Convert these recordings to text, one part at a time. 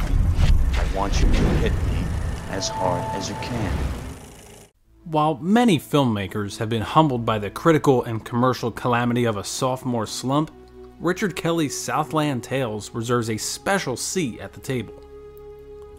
I want you to hit me as hard as you can. While many filmmakers have been humbled by the critical and commercial calamity of a sophomore slump, Richard Kelly's Southland Tales reserves a special seat at the table.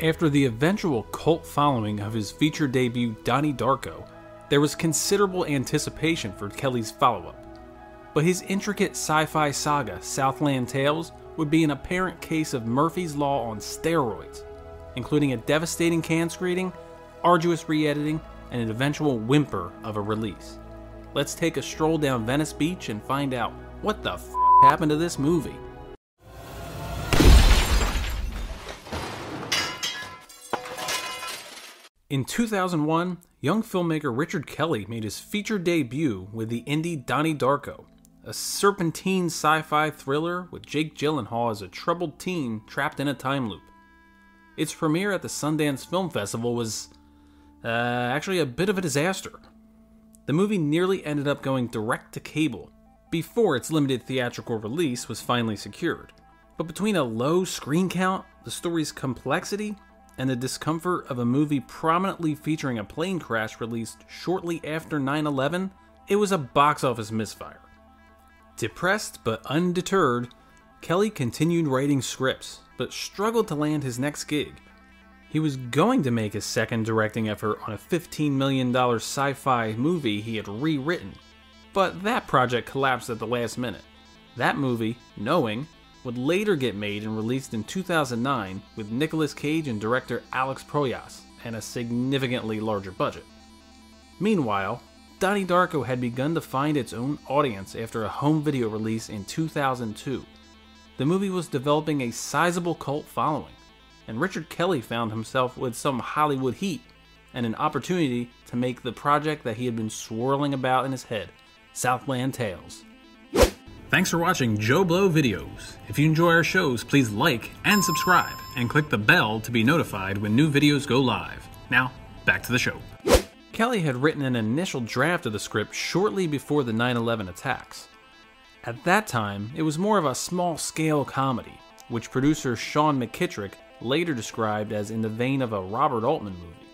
After the eventual cult following of his feature debut Donnie Darko, there was considerable anticipation for Kelly's follow up. But his intricate sci fi saga, Southland Tales, would be an apparent case of Murphy's Law on steroids, including a devastating Cannes screening, arduous re editing, and an eventual whimper of a release. Let's take a stroll down Venice Beach and find out what the f happened to this movie. In 2001, young filmmaker Richard Kelly made his feature debut with the indie Donnie Darko, a serpentine sci fi thriller with Jake Gyllenhaal as a troubled teen trapped in a time loop. Its premiere at the Sundance Film Festival was uh, actually a bit of a disaster. The movie nearly ended up going direct to cable before its limited theatrical release was finally secured. But between a low screen count, the story's complexity, and the discomfort of a movie prominently featuring a plane crash released shortly after 9 11, it was a box office misfire. Depressed but undeterred, Kelly continued writing scripts, but struggled to land his next gig. He was going to make his second directing effort on a $15 million sci fi movie he had rewritten, but that project collapsed at the last minute. That movie, Knowing, would later get made and released in 2009 with Nicolas Cage and director Alex Proyas and a significantly larger budget. Meanwhile, Donnie Darko had begun to find its own audience after a home video release in 2002. The movie was developing a sizable cult following, and Richard Kelly found himself with some Hollywood heat and an opportunity to make the project that he had been swirling about in his head Southland Tales. Thanks for watching JoBlo videos. If you enjoy our shows, please like and subscribe, and click the bell to be notified when new videos go live. Now, back to the show. Kelly had written an initial draft of the script shortly before the 9 11 attacks. At that time, it was more of a small scale comedy, which producer Sean McKittrick later described as in the vein of a Robert Altman movie.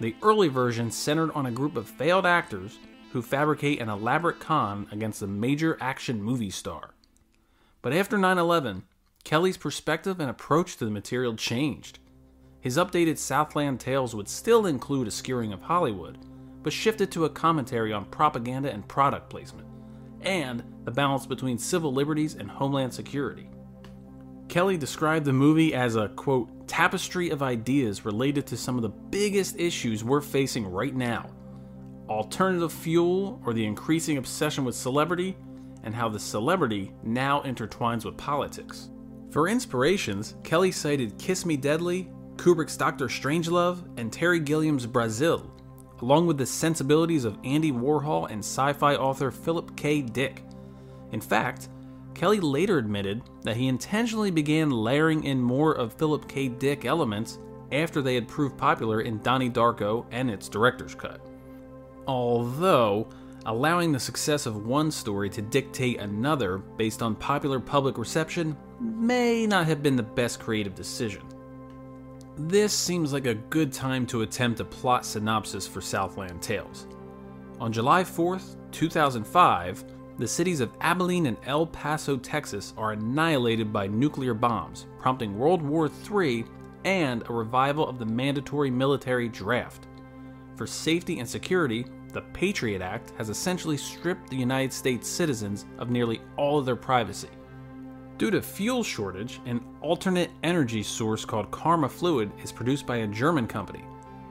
The early version centered on a group of failed actors who fabricate an elaborate con against a major action movie star. But after 9 11, Kelly's perspective and approach to the material changed. His updated Southland Tales would still include a skewering of Hollywood, but shifted to a commentary on propaganda and product placement, and the balance between civil liberties and homeland security. Kelly described the movie as a, quote, tapestry of ideas related to some of the biggest issues we're facing right now alternative fuel or the increasing obsession with celebrity, and how the celebrity now intertwines with politics. For inspirations, Kelly cited Kiss Me Deadly, Kubrick's Doctor Strangelove, and Terry Gilliam's Brazil, along with the sensibilities of Andy Warhol and sci fi author Philip K. Dick. In fact, Kelly later admitted that he intentionally began layering in more of Philip K. Dick elements after they had proved popular in Donnie Darko and its director's cut. Although, allowing the success of one story to dictate another based on popular public reception may not have been the best creative decision. This seems like a good time to attempt a plot synopsis for Southland Tales. On July 4th, 2005, the cities of Abilene and El Paso, Texas are annihilated by nuclear bombs, prompting World War III and a revival of the mandatory military draft. For safety and security, the Patriot Act has essentially stripped the United States citizens of nearly all of their privacy. Due to fuel shortage, an alternate energy source called Karma Fluid is produced by a German company,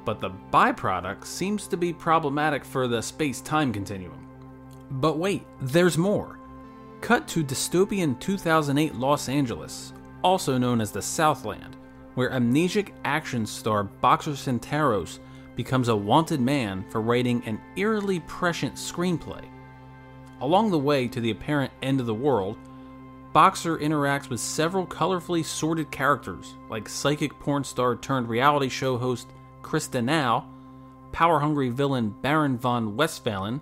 but the byproduct seems to be problematic for the space time continuum. But wait, there's more. Cut to dystopian 2008 Los Angeles, also known as the Southland, where amnesic action star Boxer Santaros becomes a wanted man for writing an eerily prescient screenplay. Along the way to the apparent end of the world, Boxer interacts with several colorfully sordid characters like psychic porn star turned reality show host Krysta Now, power hungry villain Baron von Westphalen,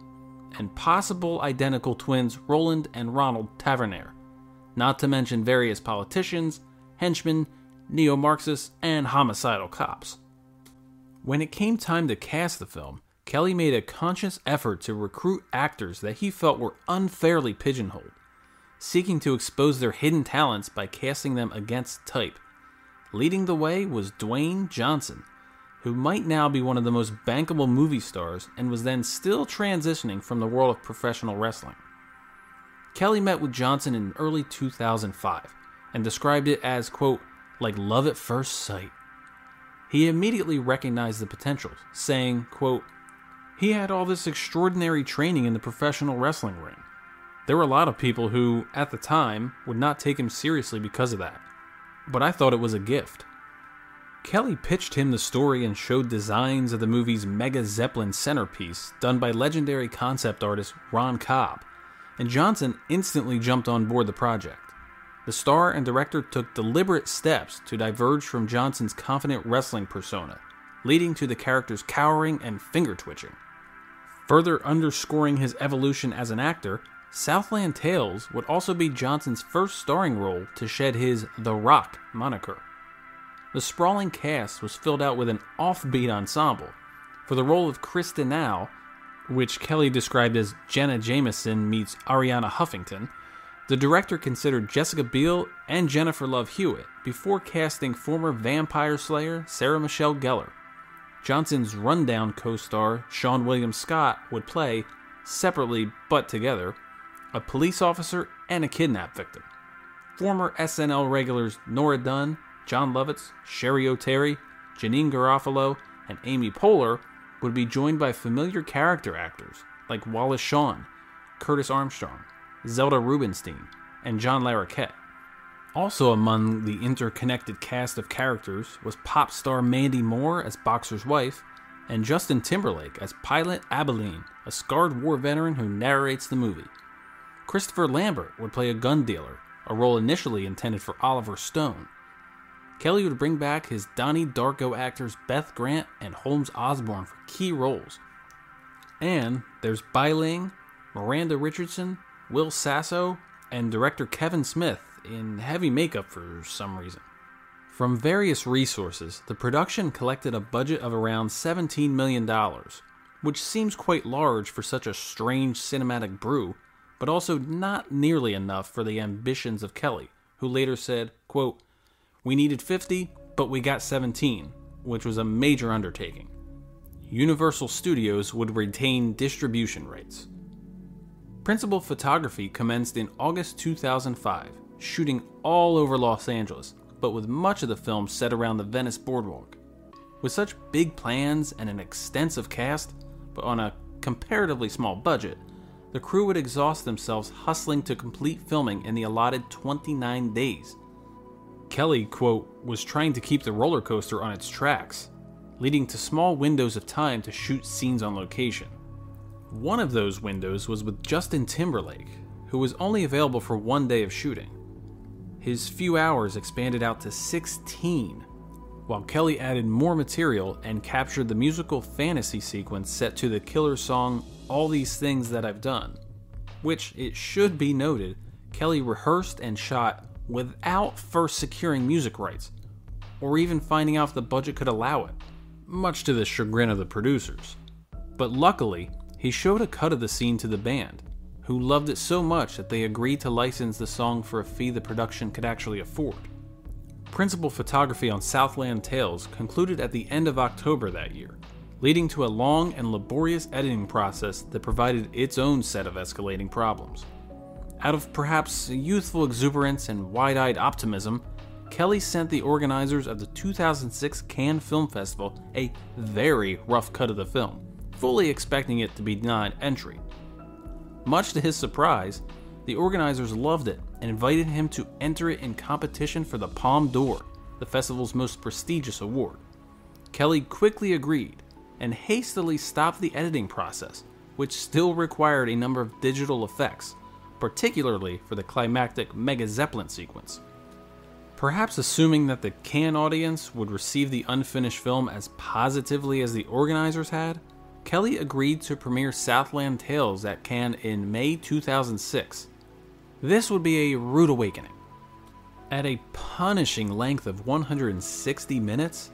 and possible identical twins Roland and Ronald Taverner, not to mention various politicians, henchmen, neo Marxists, and homicidal cops. When it came time to cast the film, Kelly made a conscious effort to recruit actors that he felt were unfairly pigeonholed, seeking to expose their hidden talents by casting them against type. Leading the way was Dwayne Johnson, who might now be one of the most bankable movie stars and was then still transitioning from the world of professional wrestling. Kelly met with Johnson in early 2005 and described it as, quote, like love at first sight. He immediately recognized the potential, saying, quote, he had all this extraordinary training in the professional wrestling ring. There were a lot of people who, at the time, would not take him seriously because of that. But I thought it was a gift. Kelly pitched him the story and showed designs of the movie's Mega Zeppelin centerpiece done by legendary concept artist Ron Cobb, and Johnson instantly jumped on board the project. The star and director took deliberate steps to diverge from Johnson's confident wrestling persona, leading to the character's cowering and finger twitching. Further underscoring his evolution as an actor, Southland Tales would also be Johnson's first starring role to shed his The Rock moniker. The sprawling cast was filled out with an offbeat ensemble. For the role of Kristen Now, which Kelly described as Jenna Jameson meets Arianna Huffington, the director considered Jessica Biel and Jennifer Love Hewitt before casting former vampire slayer Sarah Michelle Gellar. Johnson's rundown co star, Seann William Scott, would play, separately but together, a police officer and a kidnap victim. Former SNL regulars Nora Dunn, Jon Lovitz, Cheri Oteri, Janeane Garofalo, and Amy Poehler would be joined by familiar character actors like Wallace Shawn, Curtis Armstrong, Zelda Rubinstein, and John Larroquette. Also among the interconnected cast of characters was pop star Mandy Moore as Boxer's wife, and Justin Timberlake as Pilot Abilene, a scarred war veteran who narrates the movie. Christopher Lambert would play a gun dealer, a role initially intended for Oliver Stone. Kelly would bring back his Donnie Darko actors Beth Grant and Holmes Osborne for key roles. And there's Bai Ling, Miranda Richardson, Will Sasso, and director Kevin Smith in heavy makeup for some reason. From various resources, the production collected a budget of around $17 million, which seems quite large for such a strange cinematic brew, but also not nearly enough for the ambitions of Kelly, who later said, quote, We needed 50, but we got 17, which was a major undertaking. Universal Studios would retain distribution rights. Principal photography commenced in August 2005 shooting all over Los Angeles, but with much of the film set around the Venice boardwalk. With such big plans and an extensive cast, but on a comparatively small budget, the crew would exhaust themselves hustling to complete filming in the allotted 29 days. Kelly, quote, was trying to keep the roller coaster on its tracks, leading to small windows of time to shoot scenes on location. One of those windows was with Justin Timberlake, who was only available for one day of shooting. His few hours expanded out to 16, while Kelly added more material and captured the musical fantasy sequence set to the killer song All These Things That I've Done, which, it should be noted, Kelly rehearsed and shot without first securing music rights, or even finding out if the budget could allow it, much to the chagrin of the producers. But luckily, he showed a cut of the scene to the band, who loved it so much that they agreed to license the song for a fee the production could actually afford. Principal photography on Southland Tales concluded at the end of October that year, leading to a long and laborious editing process that provided its own set of escalating problems. Out of perhaps youthful exuberance and wide eyed optimism, Kelly sent the organizers of the 2006 Cannes Film Festival a very rough cut of the film, fully expecting it to be denied entry. Much to his surprise, the organizers loved it and invited him to enter it in competition for the Palme d'Or, the festival's most prestigious award. Kelly quickly agreed and hastily stopped the editing process, which still required a number of digital effects, particularly for the climactic Mega Zeppelin sequence. Perhaps assuming that the Cannes audience would receive the unfinished film as positively as the organizers had, Kelly agreed to premiere Southland Tales at Cannes in May 2006. This would be a rude awakening. At a punishing length of 160 minutes,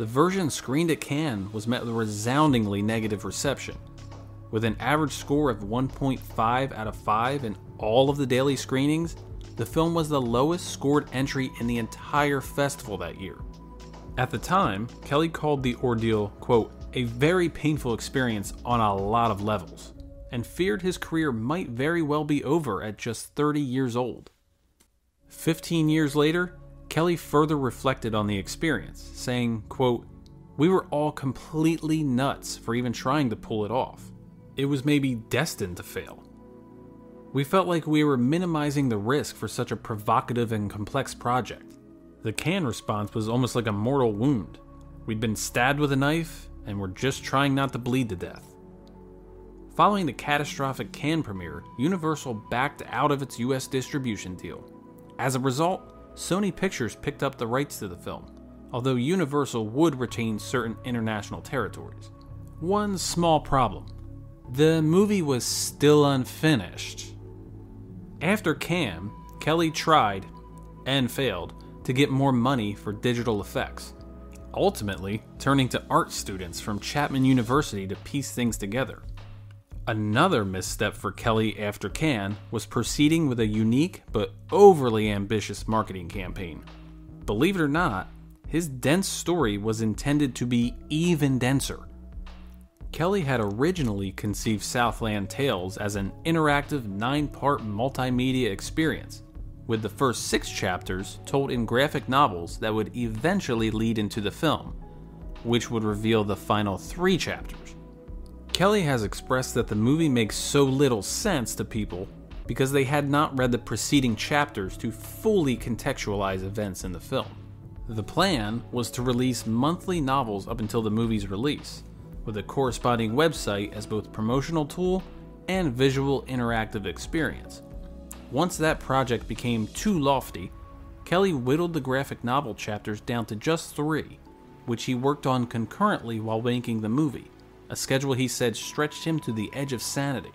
the version screened at Cannes was met with a resoundingly negative reception. With an average score of 1.5 out of 5 in all of the daily screenings, the film was the lowest scored entry in the entire festival that year. At the time, Kelly called the ordeal, quote, a very painful experience on a lot of levels, and feared his career might very well be over at just 30 years old. Fifteen years later, Kelly further reflected on the experience, saying, quote, We were all completely nuts for even trying to pull it off. It was maybe destined to fail. We felt like we were minimizing the risk for such a provocative and complex project. The Cannes response was almost like a mortal wound. We'd been stabbed with a knife, and were just trying not to bleed to death. Following the catastrophic Cannes premiere, Universal backed out of its US distribution deal. As a result, Sony Pictures picked up the rights to the film, although Universal would retain certain international territories. One small problem the movie was still unfinished. After Cannes, Kelly tried, and failed, to get more money for digital effects, ultimately turning to art students from Chapman University to piece things together. Another misstep for Kelly after Cannes was proceeding with a unique but overly ambitious marketing campaign. Believe it or not, his dense story was intended to be even denser. Kelly had originally conceived Southland Tales as an interactive nine part multimedia experience, with the first six chapters told in graphic novels that would eventually lead into the film, which would reveal the final three chapters. Kelly has expressed that the movie makes so little sense to people because they had not read the preceding chapters to fully contextualize events in the film. The plan was to release monthly novels up until the movie's release, with a corresponding website as both promotional tool and visual interactive experience. Once that project became too lofty, Kelly whittled the graphic novel chapters down to just three, which he worked on concurrently while making the movie, a schedule he said stretched him to the edge of sanity.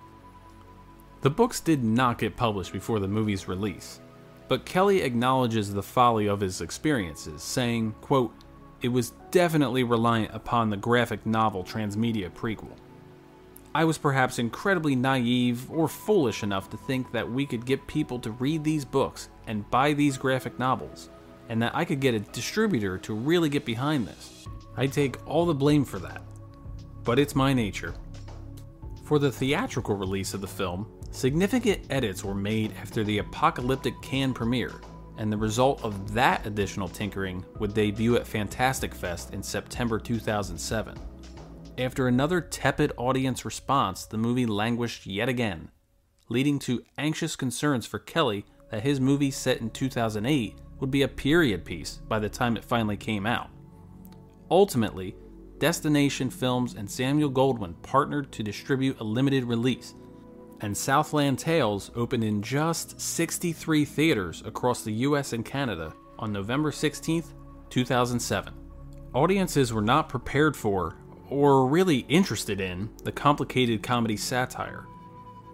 The books did not get published before the movie's release, but Kelly acknowledges the folly of his experiences, saying, quote, It was definitely reliant upon the graphic novel transmedia prequel. I was perhaps incredibly naive or foolish enough to think that we could get people to read these books and buy these graphic novels, and that I could get a distributor to really get behind this. I take all the blame for that. But it's my nature. For the theatrical release of the film, significant edits were made after the apocalyptic Cannes premiere, and the result of that additional tinkering would debut at Fantastic Fest in September 2007. After another tepid audience response, the movie languished yet again, leading to anxious concerns for Kelly that his movie set in 2008 would be a period piece by the time it finally came out. Ultimately, Destination Films and Samuel Goldwyn partnered to distribute a limited release, and Southland Tales opened in just 63 theaters across the US and Canada on November 16, 2007. Audiences were not prepared for or really interested in, the complicated comedy satire.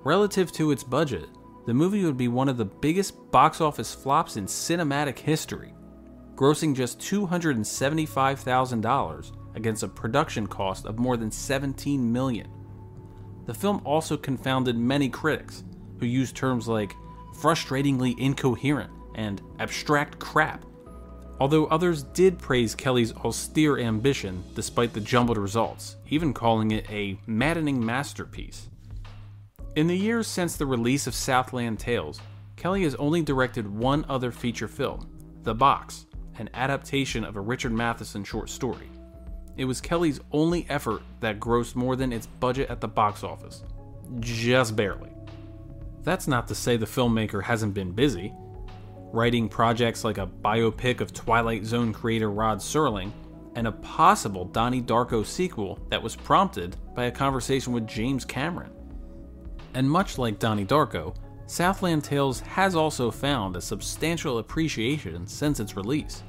Relative to its budget, the movie would be one of the biggest box office flops in cinematic history, grossing just $275,000 against a production cost of more than 17 million. The film also confounded many critics, who used terms like frustratingly incoherent and abstract crap although others did praise Kelly's austere ambition despite the jumbled results, even calling it a maddening masterpiece. In the years since the release of Southland Tales, Kelly has only directed one other feature film, The Box, an adaptation of a Richard Matheson short story. It was Kelly's only effort that grossed more than its budget at the box office. Just barely. That's not to say the filmmaker hasn't been busy writing projects like a biopic of Twilight Zone creator Rod Serling, and a possible Donnie Darko sequel that was prompted by a conversation with James Cameron. And much like Donnie Darko, Southland Tales has also found a substantial appreciation since its release.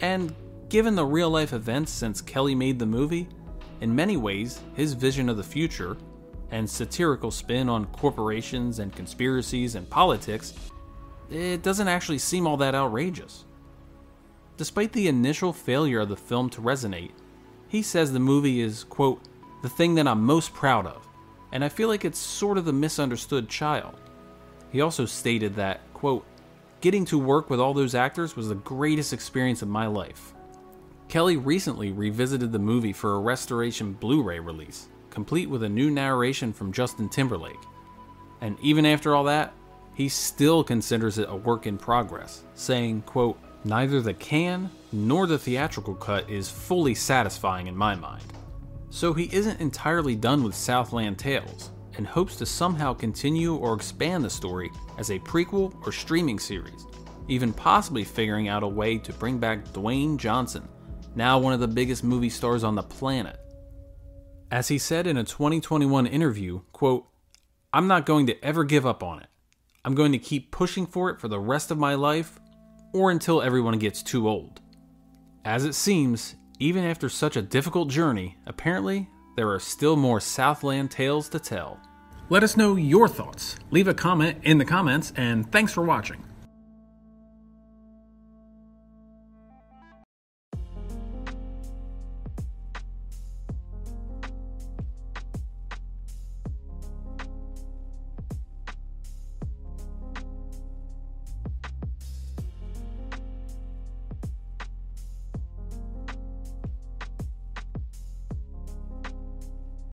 And given the real life events since Kelly made the movie, in many ways, his vision of the future and satirical spin on corporations and conspiracies and politics it doesn't actually seem all that outrageous. Despite the initial failure of the film to resonate, he says the movie is, quote, the thing that I'm most proud of, and I feel like it's sort of the misunderstood child. He also stated that, quote, getting to work with all those actors was the greatest experience of my life. Kelly recently revisited the movie for a restoration Blu ray release, complete with a new narration from Justin Timberlake. And even after all that, he still considers it a work in progress, saying, quote, Neither the Cannes nor the theatrical cut is fully satisfying in my mind. So he isn't entirely done with Southland Tales, and hopes to somehow continue or expand the story as a prequel or streaming series, even possibly figuring out a way to bring back Dwayne Johnson, now one of the biggest movie stars on the planet. As he said in a 2021 interview, quote, I'm not going to ever give up on it. I'm going to keep pushing for it for the rest of my life or until everyone gets too old. As it seems, even after such a difficult journey, apparently there are still more Southland tales to tell. Let us know your thoughts. Leave a comment in the comments, and thanks for watching.